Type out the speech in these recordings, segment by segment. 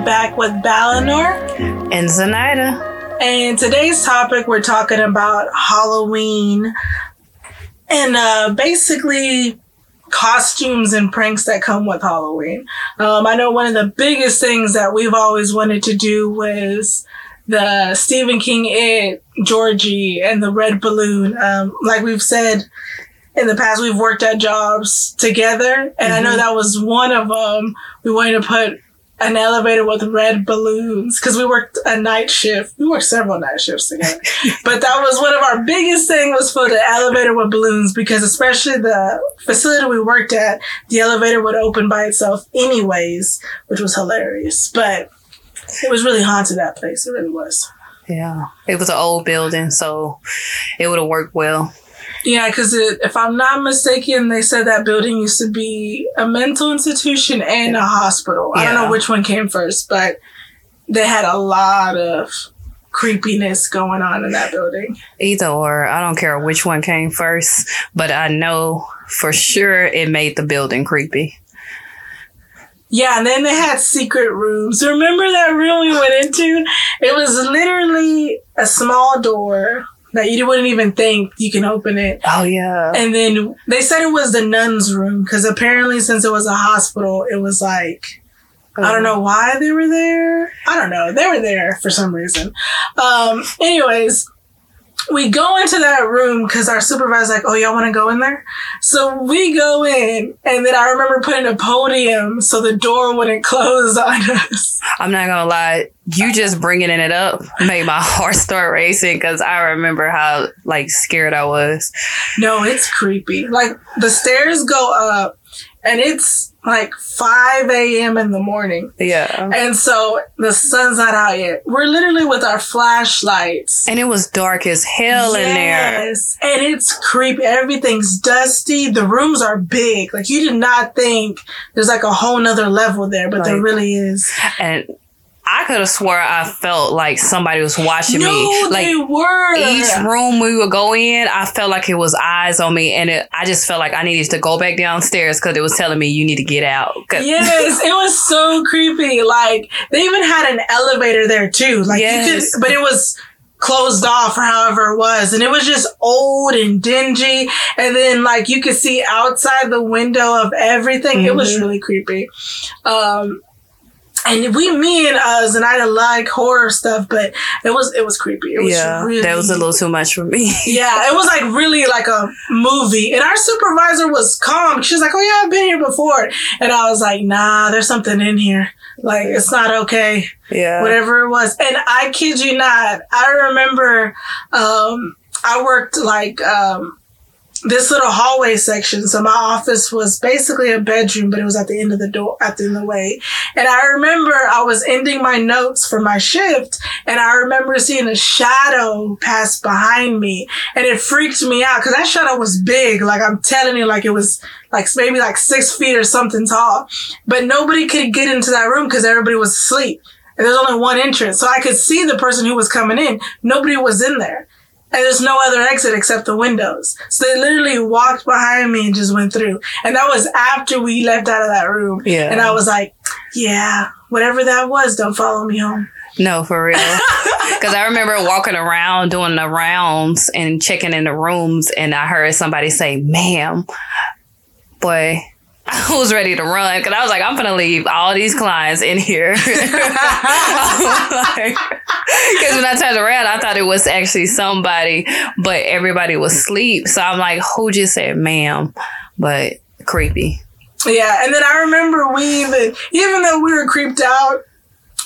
we're back with Balinor. And Zenaida. And today's topic, we're talking about Halloween and uh, basically costumes and pranks that come with Halloween. Um, I know one of the biggest things that we've always wanted to do was the Stephen King It, Georgie, and the Red Balloon. Um, like we've said in the past, we've worked at jobs together, and mm-hmm. I know mm-hmm. that was one of them. We wanted to put an elevator with red balloons because we worked a night shift. We worked several night shifts together, but that was one of our biggest thing was for the elevator with balloons because especially the facility we worked at, the elevator would open by itself anyways, which was hilarious. But it was really haunted that place. It really was. Yeah, it was an old building, so it would have worked well. Yeah, because if I'm not mistaken, they said that building used to be a mental institution and a hospital. Yeah. I don't know which one came first, but they had a lot of creepiness going on in that building. Either or, I don't care which one came first, but I know for sure it made the building creepy. Yeah, and then they had secret rooms. Remember that room we went into? It was literally a small door that you wouldn't even think you can open it. Oh yeah. And then they said it was the nuns' room because apparently since it was a hospital, it was like oh. I don't know why they were there. I don't know. They were there for some reason. Um, anyways, we go into that room because our supervisor's like, "Oh, y'all want to go in there?" So we go in, and then I remember putting a podium so the door wouldn't close on us. I'm not gonna lie, you just bringing it up made my heart start racing because I remember how like scared I was. No, it's creepy. Like the stairs go up, and it's like 5 a.m. in the morning. Yeah. And so the sun's not out yet. We're literally with our flashlights. And it was dark as hell yes. in there. Yes. And it's creepy. Everything's dusty. The rooms are big. Like you did not think there's like a whole nother level there, but like, there really is. And I could have swore I felt like somebody was watching no, me. Like they were. Each room we would go in, I felt like it was eyes on me, and it, I just felt like I needed to go back downstairs because it was telling me you need to get out. Yes, it was so creepy. Like they even had an elevator there too. Like yes. Could, but it was closed off or however it was. And it was just old and dingy. And then like you could see outside the window of everything. Mm-hmm. It was mm-hmm. really creepy. Um, and we, me and us, and I didn't like horror stuff, but it was it was creepy. It was yeah, really, that was a little too much for me. yeah, it was like really like a movie. And our supervisor was calm. She was like, "Oh yeah, I've been here before," and I was like, "Nah, there's something in here. Like it's not okay. Yeah, whatever it was." And I kid you not, I remember um, I worked like um, this little hallway section. So my office was basically a bedroom, but it was at the end of the door, at the end of the way. And I remember I was ending my notes for my shift and I remember seeing a shadow pass behind me and it freaked me out because that shadow was big. Like I'm telling you, like it was like maybe like six feet or something tall, but nobody could get into that room because everybody was asleep. And there's only one entrance. So I could see the person who was coming in. Nobody was in there and there's no other exit except the windows. So they literally walked behind me and just went through. And that was after we left out of that room. Yeah. And I was like, yeah, whatever that was, don't follow me home. No, for real. Because I remember walking around doing the rounds and checking in the rooms, and I heard somebody say, ma'am, boy, I was ready to run because I was like, I'm gonna leave all these clients in here. Because like, when I turned around, I thought it was actually somebody, but everybody was asleep. So I'm like, who just said ma'am? But creepy. Yeah, and then I remember we even, even though we were creeped out,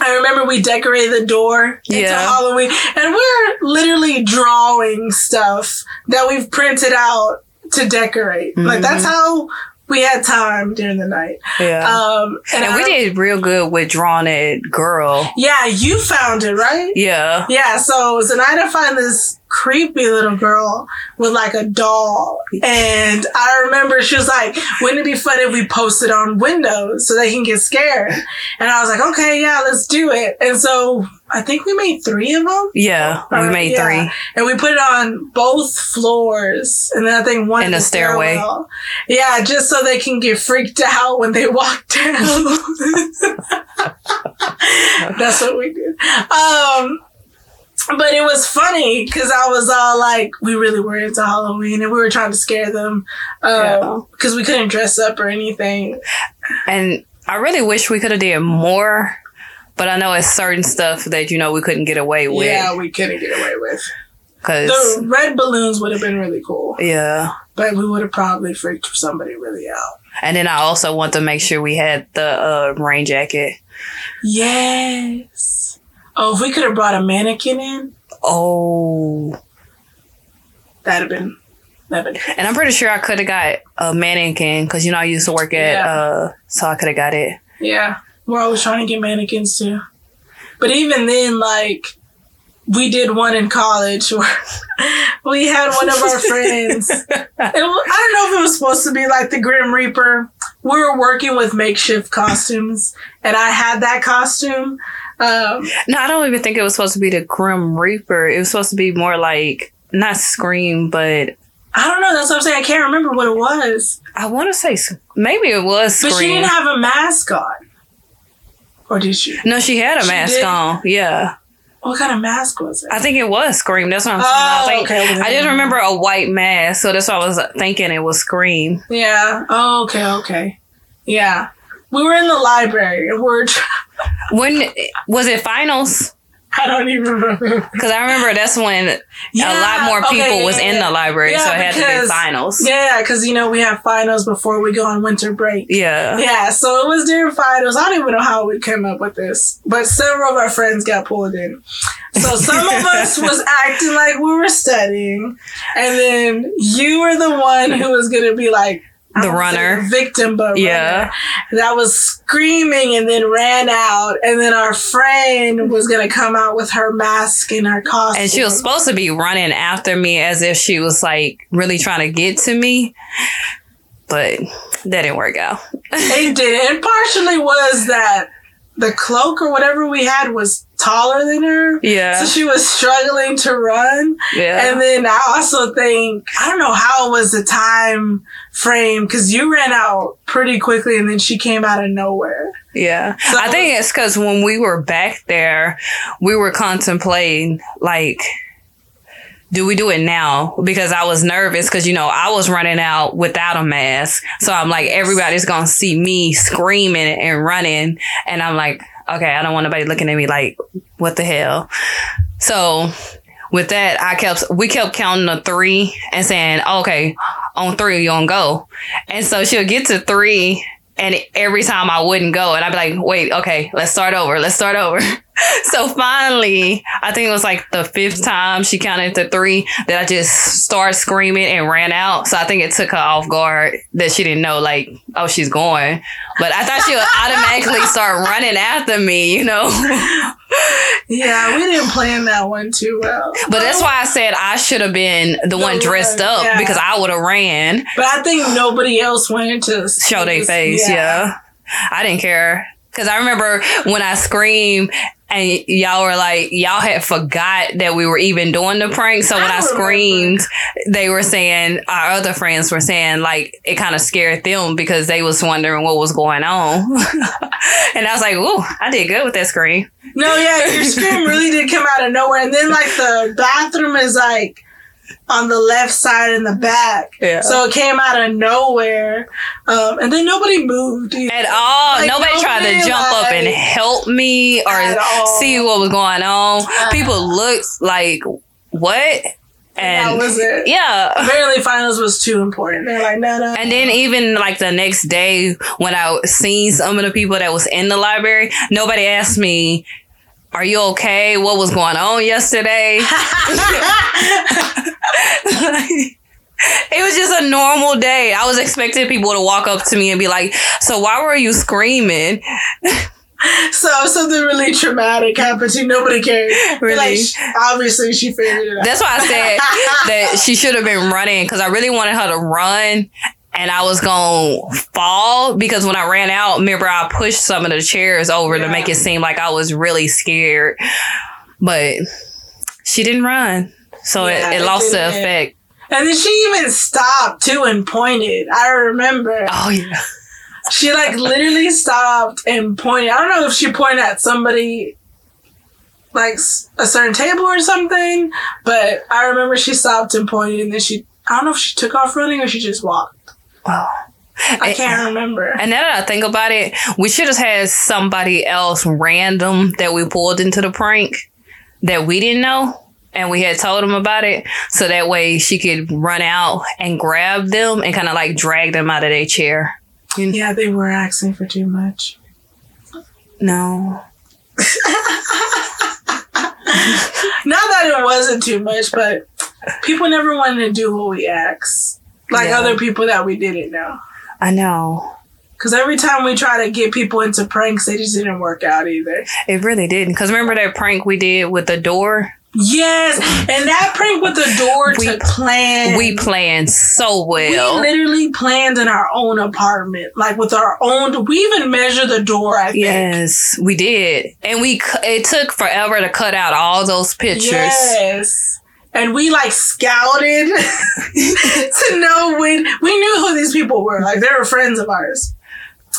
I remember we decorated the door into yeah. Halloween, and we're literally drawing stuff that we've printed out to decorate. Mm-hmm. Like that's how we had time during the night. Yeah. Um, and, and we did real good with drawing it girl. Yeah, you found it, right? Yeah. Yeah. So Zenaida find this creepy little girl with like a doll. And I remember she was like, wouldn't it be fun if we posted on Windows so they can get scared? And I was like, okay, yeah, let's do it. And so I think we made three of them. Yeah, we made yeah. three. And we put it on both floors. And then I think one in the stairway. Yeah, just so they can get freaked out when they walk down. That's what we did. Um, but it was funny because I was all like, we really were into Halloween and we were trying to scare them because um, Yeah. we couldn't dress up or anything. And I really wish we could have did more, but I know it's certain stuff that you know we couldn't get away with. Yeah, we couldn't get away with. Cause The red balloons would have been really cool, yeah. but we would have probably freaked somebody really out. And then I also want to make sure we had the uh, rain jacket. Yes. Oh, if we could have brought a mannequin in, Oh. that'd have been that'd have been And I'm pretty sure I could have got a mannequin because you know I used to work at Yeah. uh so I could have got it. Yeah, we're always trying to get mannequins too. But even then, like, we did one in college where we had one of our friends. It, I don't know if it was supposed to be like the Grim Reaper. We were working with makeshift costumes, and I had that costume. Um, No, I don't even think it was supposed to be the Grim Reaper. It was supposed to be more like not Scream, but I don't know. That's what I'm saying. I can't remember what it was. I want to say maybe it was But she didn't have a mask on. Or did she? no, she had a She mask did? on. Yeah, What kind of mask was it? I think it was Scream. That's what I'm saying. Oh, I, think, okay. I just remember a white mask, so that's why I was thinking it was Scream. Yeah. Oh, okay, okay. Yeah. We were in the library and we're. When was it finals? I don't even remember. Because I remember that's when a lot more people okay, was yeah, in yeah. the library, so Yeah, it had to because- be finals. Yeah, because you know we have finals before we go on winter break. Yeah. Yeah, so it was during finals. I don't even know how we came up with this, but several of our friends got pulled in. So some of us was acting like we were studying, and then you were the one who was gonna be like The don't wanna say runner. the victim, but Yeah. runner, that was screaming and then ran out, and then our friend was gonna come out with her mask and her costume, And she was supposed to be running after me as if she was like really trying to get to me. But that didn't work out. It did. And partially was that the cloak or whatever we had was taller than her. Yeah. So she was struggling to run. Yeah. And then I also think, I don't know how it was the time frame because you ran out pretty quickly and then she came out of nowhere. Yeah. So- I think it's because when we were back there, we were contemplating, like, do we do it now? Because I was nervous because, you know, I was running out without a mask. So I'm like, everybody's going to see me screaming and running. And I'm like, okay, I don't want nobody looking at me like, what the hell? So with that, I kept, we kept counting to three and saying, okay, on three, you're going go. And so she'll get to three and every time I wouldn't go, and I'd be like, wait, okay, let's start over. Let's start over. so finally, I think it was like the fifth time she counted to three that I just started screaming and ran out. So I think it took her off guard that she didn't know, like, oh, she's going. But I thought she would automatically start running after me, you know? Yeah, we didn't plan that one too well. but that's why I said I should have been the, one dressed up yeah. because I would have ran. But I think nobody else wanted to show their face. Yeah. I didn't care because I remember when I screamed and y'all were like, y'all had forgot that we were even doing the prank. So when I I, screamed, they were saying our other friends were saying like it kind of scared them because they was wondering what was going on. and I was like, "Ooh, I did good with that scream." No, yeah, your scream really did come out of nowhere. And then like the bathroom is like on the left side in the back. Yeah. So it came out of nowhere. Um, and then nobody moved. either. At all, Like, nobody tried to nobody, jump up and help me or see what was going on. Uh, People looked like what, that and was it. yeah, Apparently finals was too important. They're like, no, no. And then even like the next day when I seen some of the people that was in the library, nobody asked me, "Are you okay? What was going on yesterday?" it was just a normal day. I was expecting people to walk up to me and be like, "So why were you screaming?" so something really traumatic happened to you, nobody cared. Really? Like, obviously she figured it out. That's why I said that she should have been running because I really wanted her to run and I was to fall because when I ran out, remember I pushed some of the chairs over to make it seem like I was really scared. But she didn't run. So Yeah, it, it it lost the effect. and then she even stopped too and pointed. I remember. Oh, yeah. she like literally stopped and pointed. I don't know if she pointed at somebody like a certain table or something, but I remember she stopped and pointed and then she I don't know if she took off running or she just walked. Oh. I can't remember. And now that I think about it, we should have had somebody else random that we pulled into the prank that we didn't know. And we had told them about it. So that way she could run out and grab them and kind of like drag them out of their chair. Yeah, they were asking for too much. No. Not that it wasn't too much, but people never wanted to do what we asked. Like Yeah. other people that we didn't know. I know. Because every time we try to get people into pranks, they just didn't work out either. It really didn't. Because remember that prank we did with the door? Yes, and that prank with the door We- took plan. We planned so well. we literally planned in our own apartment, like with our own. We even measured the door. I think. Yes, we did. And we it took forever to cut out all those pictures. Yes. And we like scouted to know when we knew who these people were. Like they were friends of ours.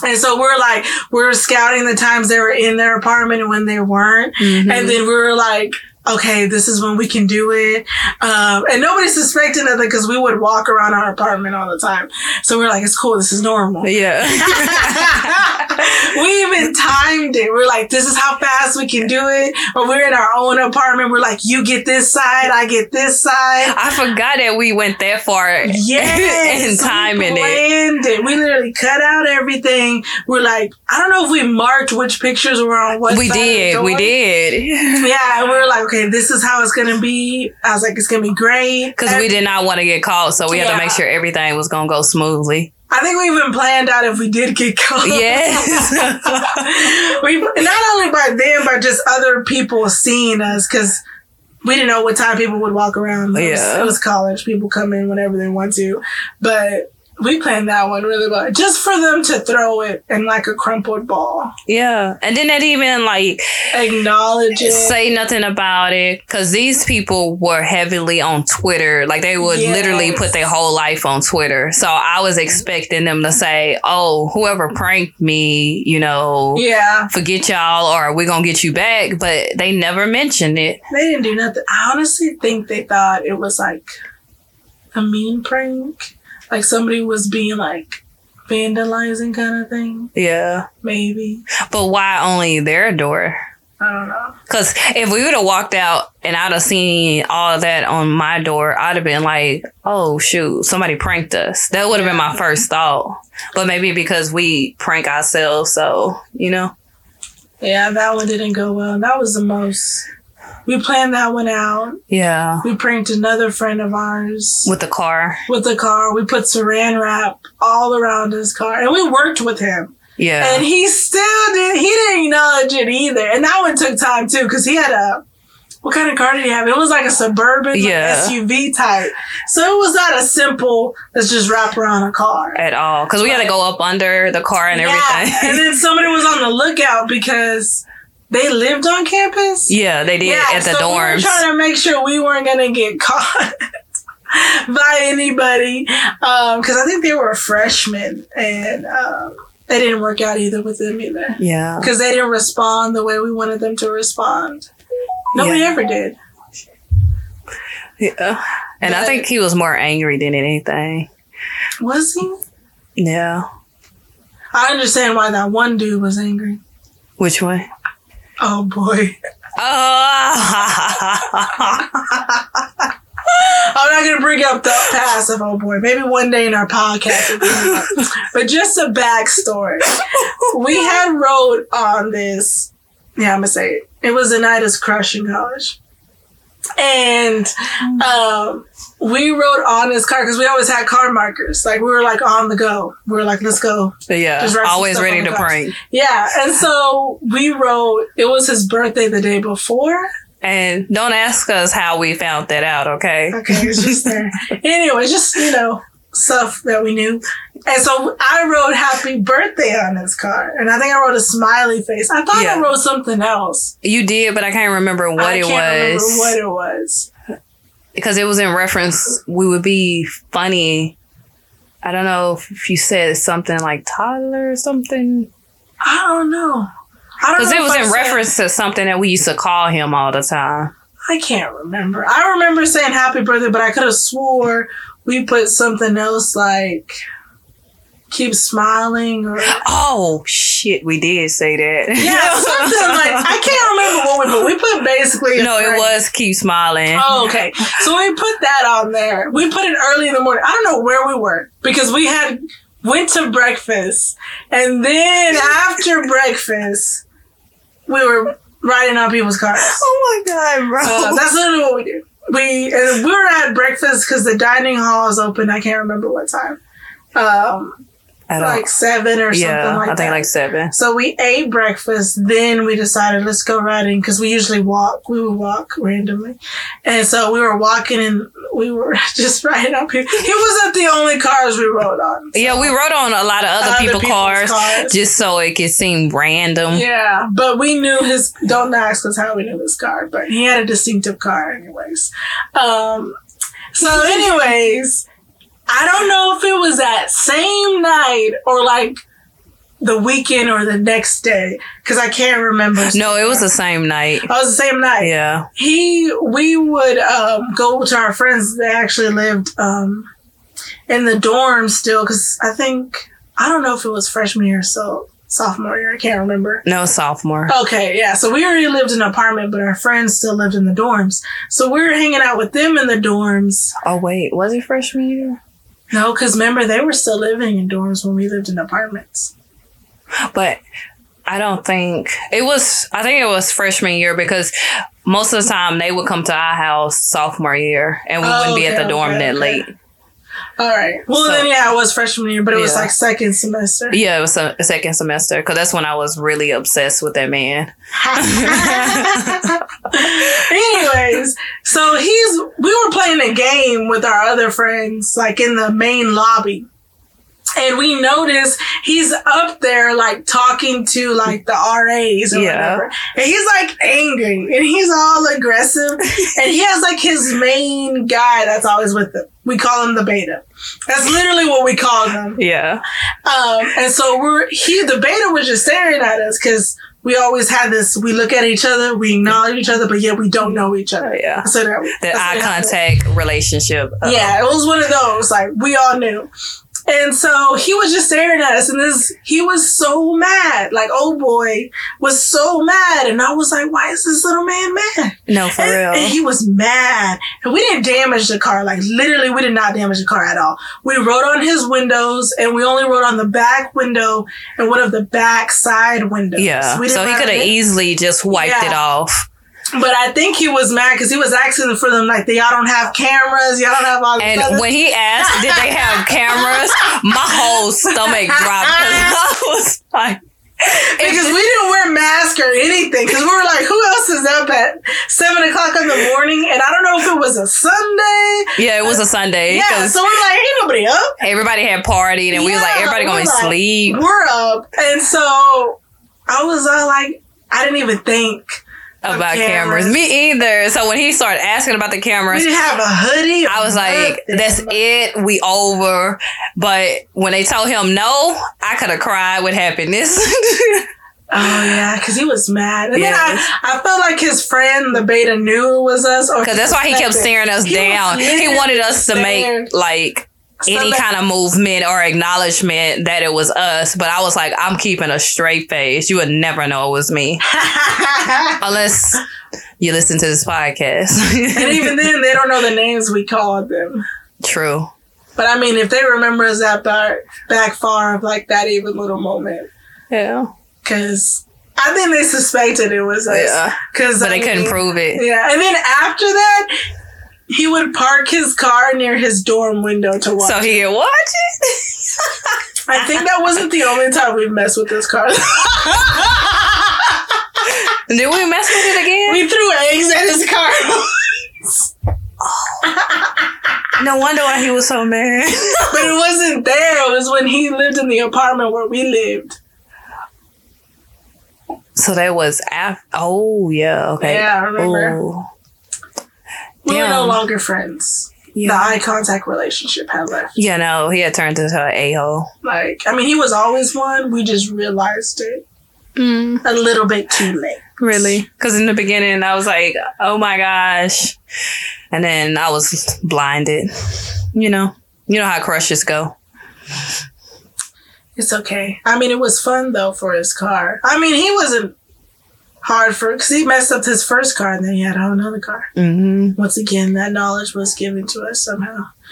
And so we're like, we're scouting the times they were in their apartment and when they weren't. Mhm. And then we were like, okay, this is when we can do it. Um, and nobody suspected nothing because we would walk around our apartment all the time. So we're like, it's cool. This is normal. Yeah. we even timed it. We're like, this is how fast we can do it. Or we're in our own apartment. We're like, you get this side, I get this side. I forgot that we went that far Yes, in timing we it. planned it. We literally cut out everything. We're like, I don't know if we marked which pictures were on what. We side of the did. We did. Yeah, and we're like, okay, this is how it's gonna be. I was like, it's gonna be great. Because we did not want to get caught, so we had to make sure everything was to go smoothly. I think we even planned out if we did get caught. Yes. we not only by them, but just other people seeing us because we didn't know what time people would walk around. It was, Yeah. it was college. People come in whenever they want to, but we planned that one really well, just for them to throw it in like a crumpled ball, yeah. And then not even like acknowledge it. say nothing about it because these people were heavily on Twitter. Like they would Yes. literally put their whole life on Twitter. So I was expecting them to say, "Oh, whoever pranked me, you know, yeah, forget y'all, or we're gonna get you back." But they never mentioned it. they didn't do nothing. I honestly think they thought it was like a mean prank, like somebody was being like vandalizing kind of thing. Yeah, Maybe but why only their door? I don't know. Because if we would have walked out and I'd have seen all that on my door, I'd have been like, oh, shoot, somebody pranked us. That would have been my first thought. But maybe because we prank ourselves, so, you know? Yeah, that one didn't go well. That was the most. We planned that one out. Yeah. We pranked another friend of ours With the car. with the car. We put saran wrap all around his car, and we worked with him. Yeah. And he still did. He didn't acknowledge it either. And that one took time too, because he had a. What kind of car did he have? It was like a suburban like, Yeah. SUV type. So it was not a simple. Let's just wrap around a car. At all. Because we had to go up under the car and Yeah. everything. and then somebody was on the lookout because they lived on campus. yeah, they did at the so We were dorms. trying to make sure we weren't gonna get caught by anybody because I think they were freshmen and um, it didn't work out either with them either yeah. because they didn't respond the way we wanted them to respond. Nobody Yeah. ever did. Yeah. And I think he was more angry than anything. Was he? Yeah. I understand why that one dude was angry. Which one? Oh boy. Oh. I'm not gonna bring up the past of oh boy. Maybe one day in our podcast. we'll bring it up. but just a backstory. We had wrote on this. Yeah, I'm gonna say it. It was Anita's crush in college, and um, we wrote on his car because we always had car markers. Like we were like on the go. We were like, let's go. yeah. Just Always ready to cars. prank. Yeah, and so we wrote. It was his birthday the day before. And don't ask us how we found that out, okay? Okay, it's just there. anyway, just you know stuff that we knew. And so I wrote "Happy Birthday" on his card. and I think I wrote a smiley face. I thought I wrote something else. You did, but I can't remember what I it can't was. remember what it was. because it was in reference, we would be funny. I don't know if you said something like toddler or something. I don't know. I don't Because it was I in reference to something that we used to call him all the time. I can't remember. I remember saying happy birthday, but I could have swore we put something else like keep smiling or Oh shit, we did say that. yeah, something like I can't remember what we put. We put basically no, it was keep smiling. Oh, okay. So we put that on there. We put it early in the morning. I don't know where we were because we had went to breakfast and then after breakfast we were riding on people's cars. Oh my god, bro. Uh, that's literally what we did. We we were at breakfast because the dining hall is open. I can't remember what time. Um. Like seven or yeah, something like that. I think that. like seven. So we ate breakfast, then we decided let's go riding because we usually walk. We would walk randomly, and so we were walking and we were just riding up here. It wasn't the only cars we rode on. Yeah, we rode on a lot of other, Other people's people's cars, cars. just so it could seem random. Yeah, but we knew his. Don't ask us how we knew his car, but he had a distinctive car, anyways. Um. So, anyways, I don't know if it was that same night or like the weekend or the next day because I can't remember. No, it was the same night. Oh, it was the same night. Yeah. He, we would um, go to our friends. They actually lived um, in the dorm still because I think I don't know if it was freshman year, so sophomore year. I can't remember. No sophomore. Okay, yeah. So we already lived in an apartment, but our friends still lived in the dorms. So we were hanging out with them in the dorms. Oh wait, was it freshman year? No, because remember they were still living in dorms when we lived in apartments. But I don't think it was. I think it was freshman year because most of the time they would come to our house sophomore year, and we Oh, wouldn't be at the dorm okay, that okay. late. All right. Well, So- then yeah, I was freshman year, but it was like second semester. Yeah, it was a, a second semester because that's when I was really obsessed with that man. Anyways, so he's we were playing a game with our other friends, like in the main lobby. And we notice he's up there like talking to like the RAs or Yeah. whatever. And he's like angry and he's all aggressive. and he has like his main guy that's always with him. We call him the beta. That's literally what we call him. Yeah, Um, and so we're he the beta was just staring at us because we always had this. We look at each other, we acknowledge each other, but yet we don't know each other. yeah. So that The eye contact relationship. uh, Yeah, it was one of those. Like we all knew. And so he was just staring at us, and this he was so mad. Like, oh boy, was so mad, and I was like, "Why is this little man mad?" No, for And, real. and he was mad, and we didn't damage the car. Like literally, we did not damage the car at all. We wrote on his windows, and we only wrote on the back window and one of the back side windows. yeah. we So he could have easily just wiped Yeah. it off. But I think he was mad because he was asking for them like, "Y'all don't have cameras. Y'all don't have all." this other And when he asked, did they have cameras? My whole stomach dropped because I was like, because we didn't wear masks or anything because we were like, who else is up at seven o'clock in the morning? And I don't know if it was a Sunday. yeah, it was a Sunday. Yeah, so we're like, ain't nobody up. everybody had partied and we was like, everybody gonna like, sleep. We're up, and so I was all like, I didn't even think about cameras. cameras. Me either. So when he started asking about the we cameras, didn't have a hoodie. I was like, nothing. that's it. We over. But when they told him no, I could have cried with happiness. Oh yeah, because he was mad, and Yes. then I, I felt like his friend, the beta, knew it was us, Because that's why he kept staring us He was down. He wanted us to staring. make like any kind of movement or acknowledgement that it was us. But I was like, I'm keeping a straight face. You would never know it was me unless you listen to this podcast. and even then, they don't know the names we called them. True. But I mean, if they remember us that back, back far of like that even little moment, Yeah. because I think they suspected it was us. Yeah. Because But they couldn't prove it. Yeah, and then after that, he would park his car near his dorm window to watch. So he could watch it. I think that wasn't the only time we messed with this car. Did we mess with it again? we threw eggs at his car. no wonder why he was so mad. but it wasn't there. It was when he lived in the apartment where we lived. so that was after. Oh yeah. Okay. Yeah, I remember. Ooh. We were no longer friends. the eye contact relationship had left. Yeah, no, he had turned into an a hole. Like, I mean, he was always one. We just realized it Mm, a little bit too late. really? Because in the beginning, I was like, "Oh my gosh," and then I was blinded. You know, you know how crushes go. It's okay. I mean, it was fun though for his car. I mean, he wasn't hard for because he messed up his first car and then he had a whole another car. hmm Once again, that knowledge was given to us somehow.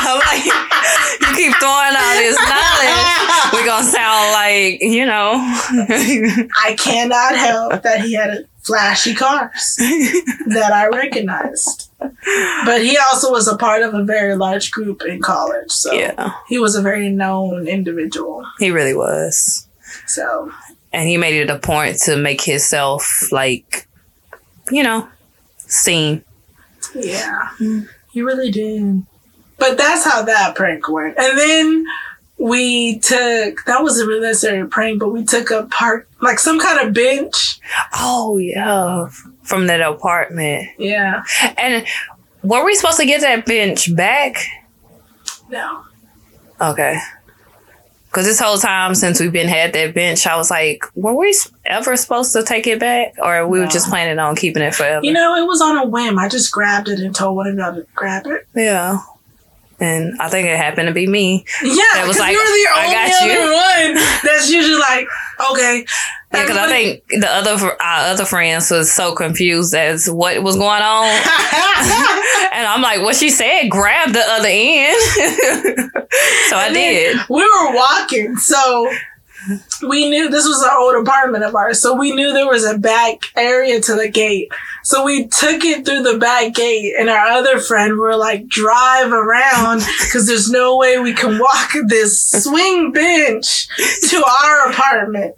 I'm like, you keep throwing out this knowledge. We're gonna sound like, you know. I cannot help that he had flashy cars that I recognized. But he also was a part of a very large group in college, so yeah, he was a very known individual. he really was. So And he made it a point to make himself like, you know, seen. yeah, he really did. But that's how that prank went. And then we took that wasn't really necessarily a prank, but we took a park like some kind of bench. Oh yeah, from that apartment. Yeah, And were we supposed to get that bench back? no. Okay. Cause this whole time since we've been had that bench, I was like, were we ever supposed to take it back, or we were just planning on keeping it forever? You know, it was on a whim. I just grabbed it and told one another to grab it. yeah. And I think it happened to be me. Yeah, That was like, you're the I only got you. other one that's usually like, okay. Yeah, because I think the other our other friends was so confused as what was going on, and I'm like, "What she said? Grab the other end." so I And then did. We were walking, so we knew this was an old apartment of ours. So we knew there was a back area to the gate. So we took it through the back gate, and our other friend were like, drive around because there's no way we can walk this swing bench to our apartment.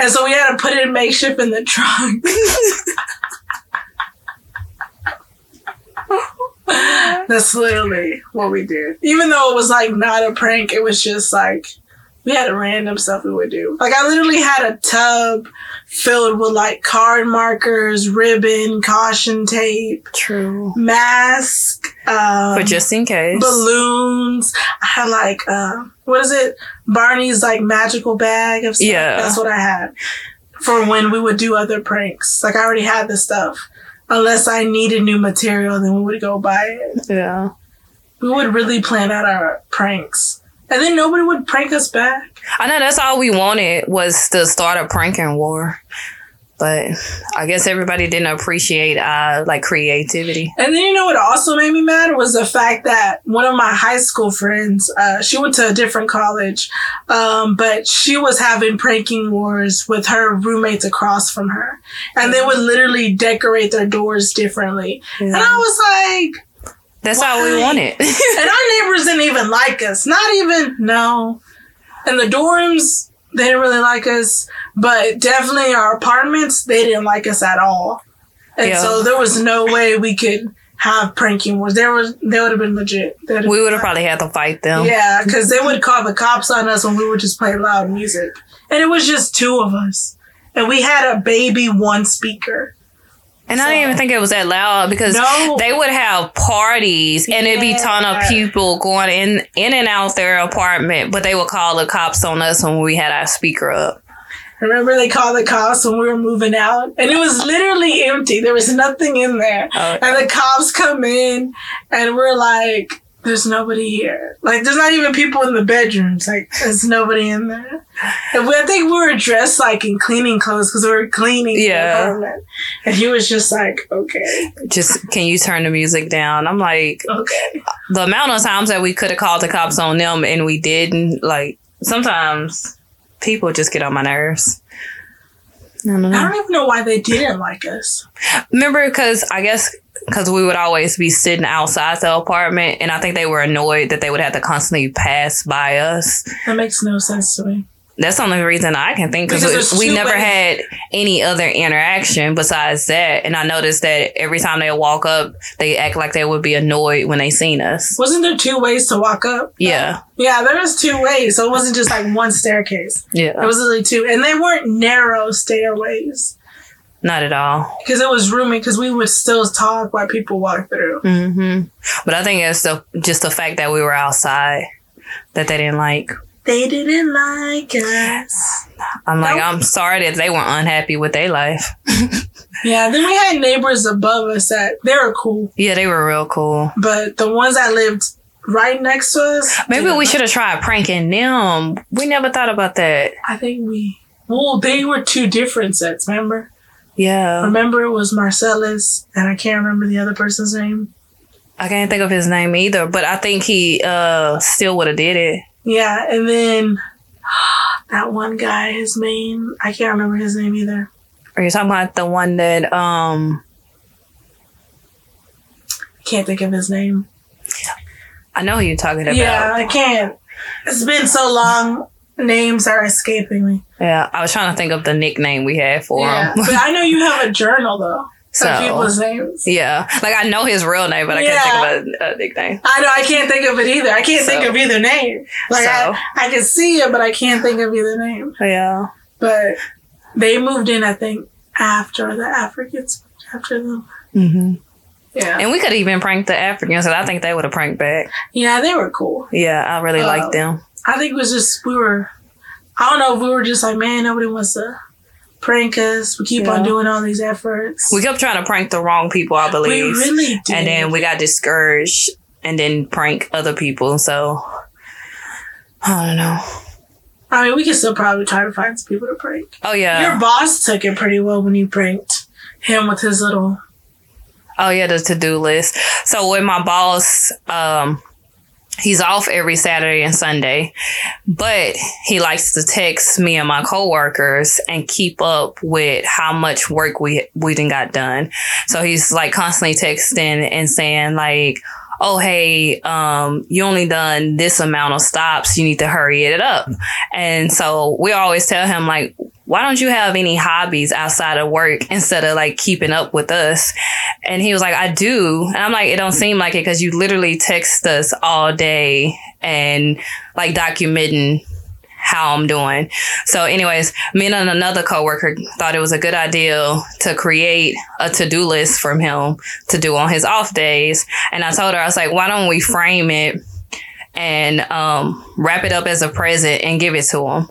And so we had to put it in makeshift in the trunk. That's literally what we did. Even though it was like not a prank, it was just like we had random stuff we would do. Like I literally had a tub filled with like card markers, ribbon, caution tape, True. mask, um, But just in case. balloons. I had like uh, what is it? Barney's like magical bag of stuff. Yeah. That's what I had for when we would do other pranks. Like I already had the stuff. Unless I needed new material, then we would go buy it. Yeah. We would really plan out our pranks. And then nobody would prank us back. I know that's all we wanted was to start a pranking war. But I guess everybody didn't appreciate uh like creativity. And then you know what also made me mad was the fact that one of my high school friends, uh, she went to a different college, um, but she was having pranking wars with her roommates across from her. And they would literally decorate their doors differently. And I was like, That's all we Why? wanted. and our neighbors didn't even like us. Not even, no. And the dorms, they didn't really like us, but definitely our apartments, they didn't like us at all. And Yeah. so there was no way we could have pranking wars. There was, they would have been legit. Would've- we would have probably had to fight them. yeah, because they would call the cops on us when we would just play loud music. And it was just two of us. And we had a baby one speaker. And I didn't even think it was that loud because No. they would have parties and it'd be ton of people going in in and out their apartment, but they would call the cops on us when we had our speaker up. Remember they called the cops when we were moving out? And it was literally empty. There was nothing in there. Oh. And the cops come in and we're like, there's nobody here. Like, there's not even people in the bedrooms. Like, there's nobody in there. And we, I think we were dressed like in cleaning clothes because we were cleaning. the Yeah. apartment. And he was just like, okay, Just can you turn the music down? I'm like okay. the amount of times that we could have called the cops on them and we didn't. Like sometimes people just get on my nerves. I don't I don't even know why they didn't like us. Remember, because I guess because we would always be sitting outside the apartment, and I think they were annoyed that they would have to constantly pass by us. That makes no sense to me. That's the only reason I can think Because we, we never had any other interaction besides that. And I noticed that every time they walk up, they act like they would be annoyed when they seen us. Wasn't there two ways to walk up? Yeah, Yeah, there was two ways. So it wasn't just like one staircase. Yeah. It was literally two. And they weren't narrow stairways. Not at all. Because it was roomy. Because we would still talk while people walked through. hmm But I think it's the just the fact that we were outside that they didn't like. They didn't like us. I'm like, Nope. I'm sorry that they were unhappy with their life. Yeah. Then we had neighbors above us that they were cool, Yeah, they were real cool. but the ones that lived right next to us. Maybe we should have tried pranking them. We never thought about that. I think we. Well, they were two different sets. Remember? Yeah. Remember, it was Marcellus, and I can't remember the other person's name. I can't think of his name either, but I think he uh still would have did it. Yeah, and then that one guy, his name, I can't remember his name either. Are you talking about the one that um I can't think of his name. I know who you're talking about. Yeah, I can't. It's been so long. Names are escaping me. Yeah, I was trying to think of the nickname we had for Yeah, him. but I know you have a journal though. So- names. yeah, like I know his real name, but I can't think of a, a nickname. I know I can't think of it either. I can't think of either name. Like So- I, I can see it, but I can't think of either name. Yeah, But they moved in, I think, after the Africans after them. hmm Yeah, and we could have even prank the Africans, and I think they would have pranked back. yeah, they were cool. Yeah, I really Oh. liked them. I think it was just we were. I don't know if we were just like, man, nobody wants to prank us. We keep on doing all these efforts. We kept trying to prank the wrong people, I believe. We believe, really did. and then we got discouraged, and then prank other people. So I don't know. I mean, we can still probably try to find some people to prank. Oh yeah. Your boss took it pretty well when you pranked him with his little. Oh yeah, the to do list. So with my boss, um, he's off every Saturday and Sunday, but he likes to text me and my coworkers and keep up with how much work we we didn't got done. So he's like constantly texting and saying like, "Oh hey, um, you only done this amount of stops. You need to hurry it up." And so we always tell him like. Why don't you have any hobbies outside of work instead of like keeping up with us? And he was like, I do. And I'm like, it don't seem like it because you literally text us all day and like documenting how I'm doing. So, anyways, me and another coworker thought it was a good idea to create a to-do list from him to do on his off days. And I told her, I was like, why don't we frame it and um, wrap it up as a present and give it to him?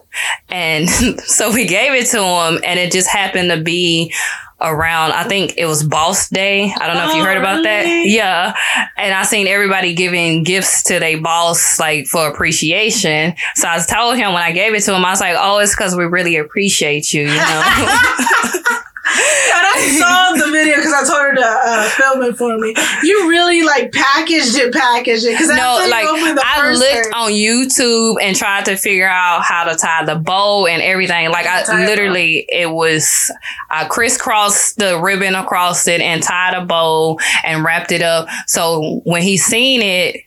And so we gave it to him, and it just happened to be around I think it was Boss Day. I don't know if you Oh, heard about that. Yeah. And I seen everybody giving gifts to their boss like for appreciation. So I told him when I gave it to him, I was like, Oh, it's because we really appreciate you, you know? And I saw the video because I told her to uh, film it for me. You really like packaged it, packaged it. Because no, like I looked on YouTube and tried to figure out how to tie the bow and everything. Like I literally, it was I crisscrossed the ribbon across it and tied a bow and wrapped it up. So when he seen it,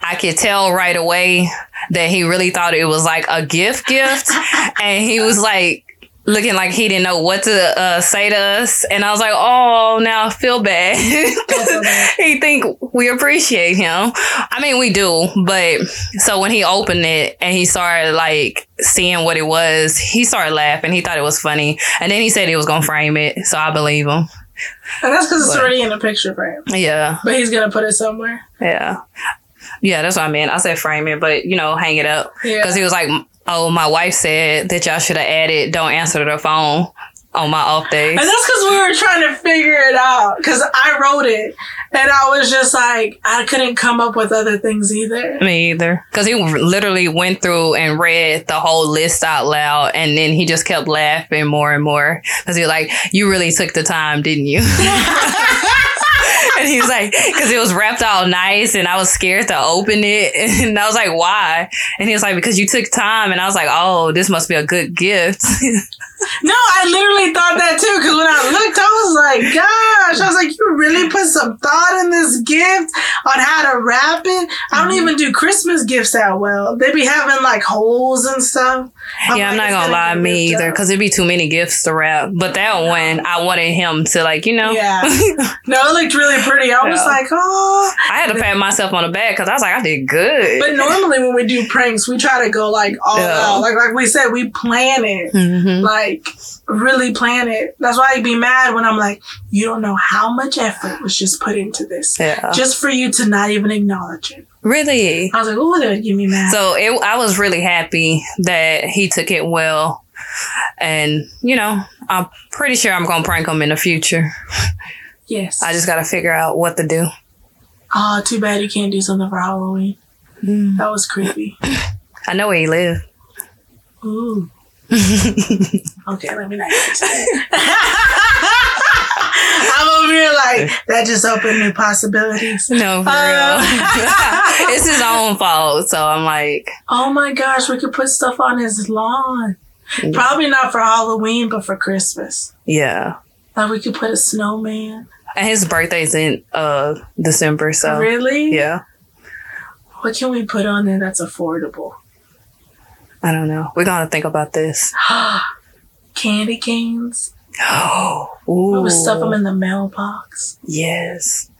I could tell right away that he really thought it was like a gift gift, and he was like. Looking like he didn't know what to uh, say to us, and I was like, "Oh, now I feel bad." he think we appreciate him. I mean, we do, but so when he opened it and he started like seeing what it was, he started laughing. He thought it was funny, and then he said he was gonna frame it. So I believe him. And that's because it's already in a picture frame. Yeah, But he's gonna put it somewhere. yeah, yeah. That's what I meant. I said frame it, but you know, hang it up Yeah. because he was like, "Oh, my wife said that y'all should have added don't answer the phone on my off days." And that's because we were trying to figure it out. Because I wrote it, and I was just like, I couldn't come up with other things either. Me either. Because he literally went through and read the whole list out loud, and then he just kept laughing more and more. Because he was like, "You really took the time, didn't you?" and he was like, "Because it was wrapped all nice, and I was scared to open it." And I was like, "Why?" And he was like, "Because you took time." And I was like, "Oh, this must be a good gift." No, I literally thought that too. Because when I looked, I was like, gosh, I was like, you really put some thought in this gift on how to wrap it. I don't even do Christmas gifts that well. They be having like holes and stuff. yeah, I'm not gonna lie, me either, because it'd be too many gifts to wrap. But that one, I wanted him to like, you know. Yeah. No, it looked really pretty. I was like, oh. I had to pat myself on the back because I was like, I did good. But normally when we do pranks, we try to go like all out. Like like we said, we plan it. Mhm. Like like really plan it. That's why I'd be mad when I'm like, you don't know how much effort was just put into this. Yeah. Just for you to not even acknowledge it. Really? I was like, oh, that would get me mad. So it, I was really happy that he took it well. And, you know, I'm pretty sure I'm going to prank him in the future. yes. I just got to figure out what to do. Oh, too bad you can't do something for Halloween. Mm. That was creepy. I know where he live. Ooh. okay, let me not get into that. I'm over here like, that just opened new possibilities. No, for Uh. real. it's his own fault. So I'm like, Oh my gosh, we could put stuff on his lawn. Yeah. Probably not for Halloween, but for Christmas. yeah. Like we could put a snowman. And his birthday's in uh December. So, really? yeah. What can we put on there that's affordable? I don't know. We're going to think about this. Candy canes. Oh, We ooh. would stuff them in the mailbox. Yes.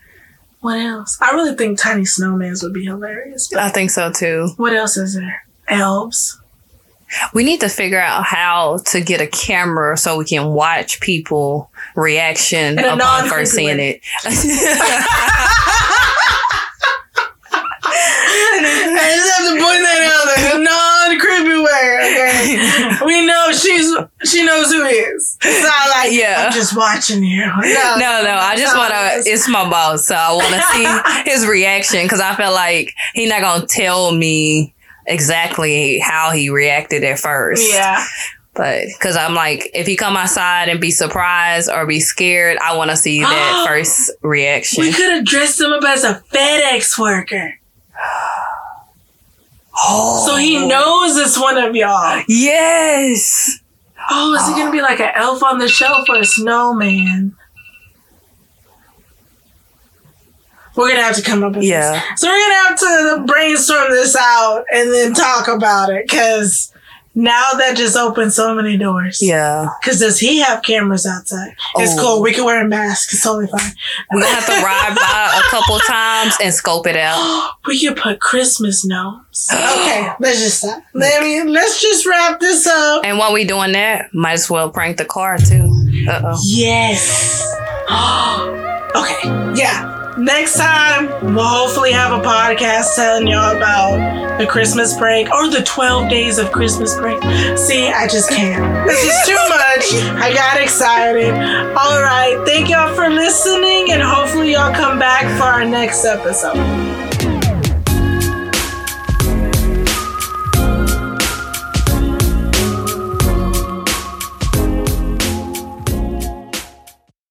What else? I really think tiny snowmans would be hilarious. I think so too. what else is there? Elves. We need to figure out how to get a camera so we can watch people reaction upon first seeing way. it. I just have to point that out there. A non creepy way, okay? We know she's she knows who he is. It's not like Yeah. I'm just watching you. No, no, no, I just want to. It's my boss, so I want to see his reaction because I feel like he's not gonna tell me exactly how he reacted at first. Yeah. but because I'm like, if he come outside and be surprised or be scared, I want to see that first reaction. We could have dressed him up as a FedEx worker. Oh, So he knows it's one of y'all. Yes. Oh, is he gonna be like an elf on the shelf or a snowman? We're gonna have to come up with Yeah. this. So we're gonna have to brainstorm this out and then talk about it because now that just opened so many doors. Yeah. Because does he have cameras outside? It's Oh. cool. We can wear a mask. It's totally fine. I'm gonna have to ride by a couple times and scope it out. we could put Christmas gnomes. Okay, let's just stop. Let me, let's just wrap this up. And while we doing that, might as well prank the car too. Uh oh. Yes. okay. Yeah. Next time, we'll hopefully have a podcast telling y'all about the Christmas break or the 12 days of Christmas break. See, I just can't. This is too much. I got excited. All right. Thank y'all for listening, and hopefully, y'all come back for our next episode.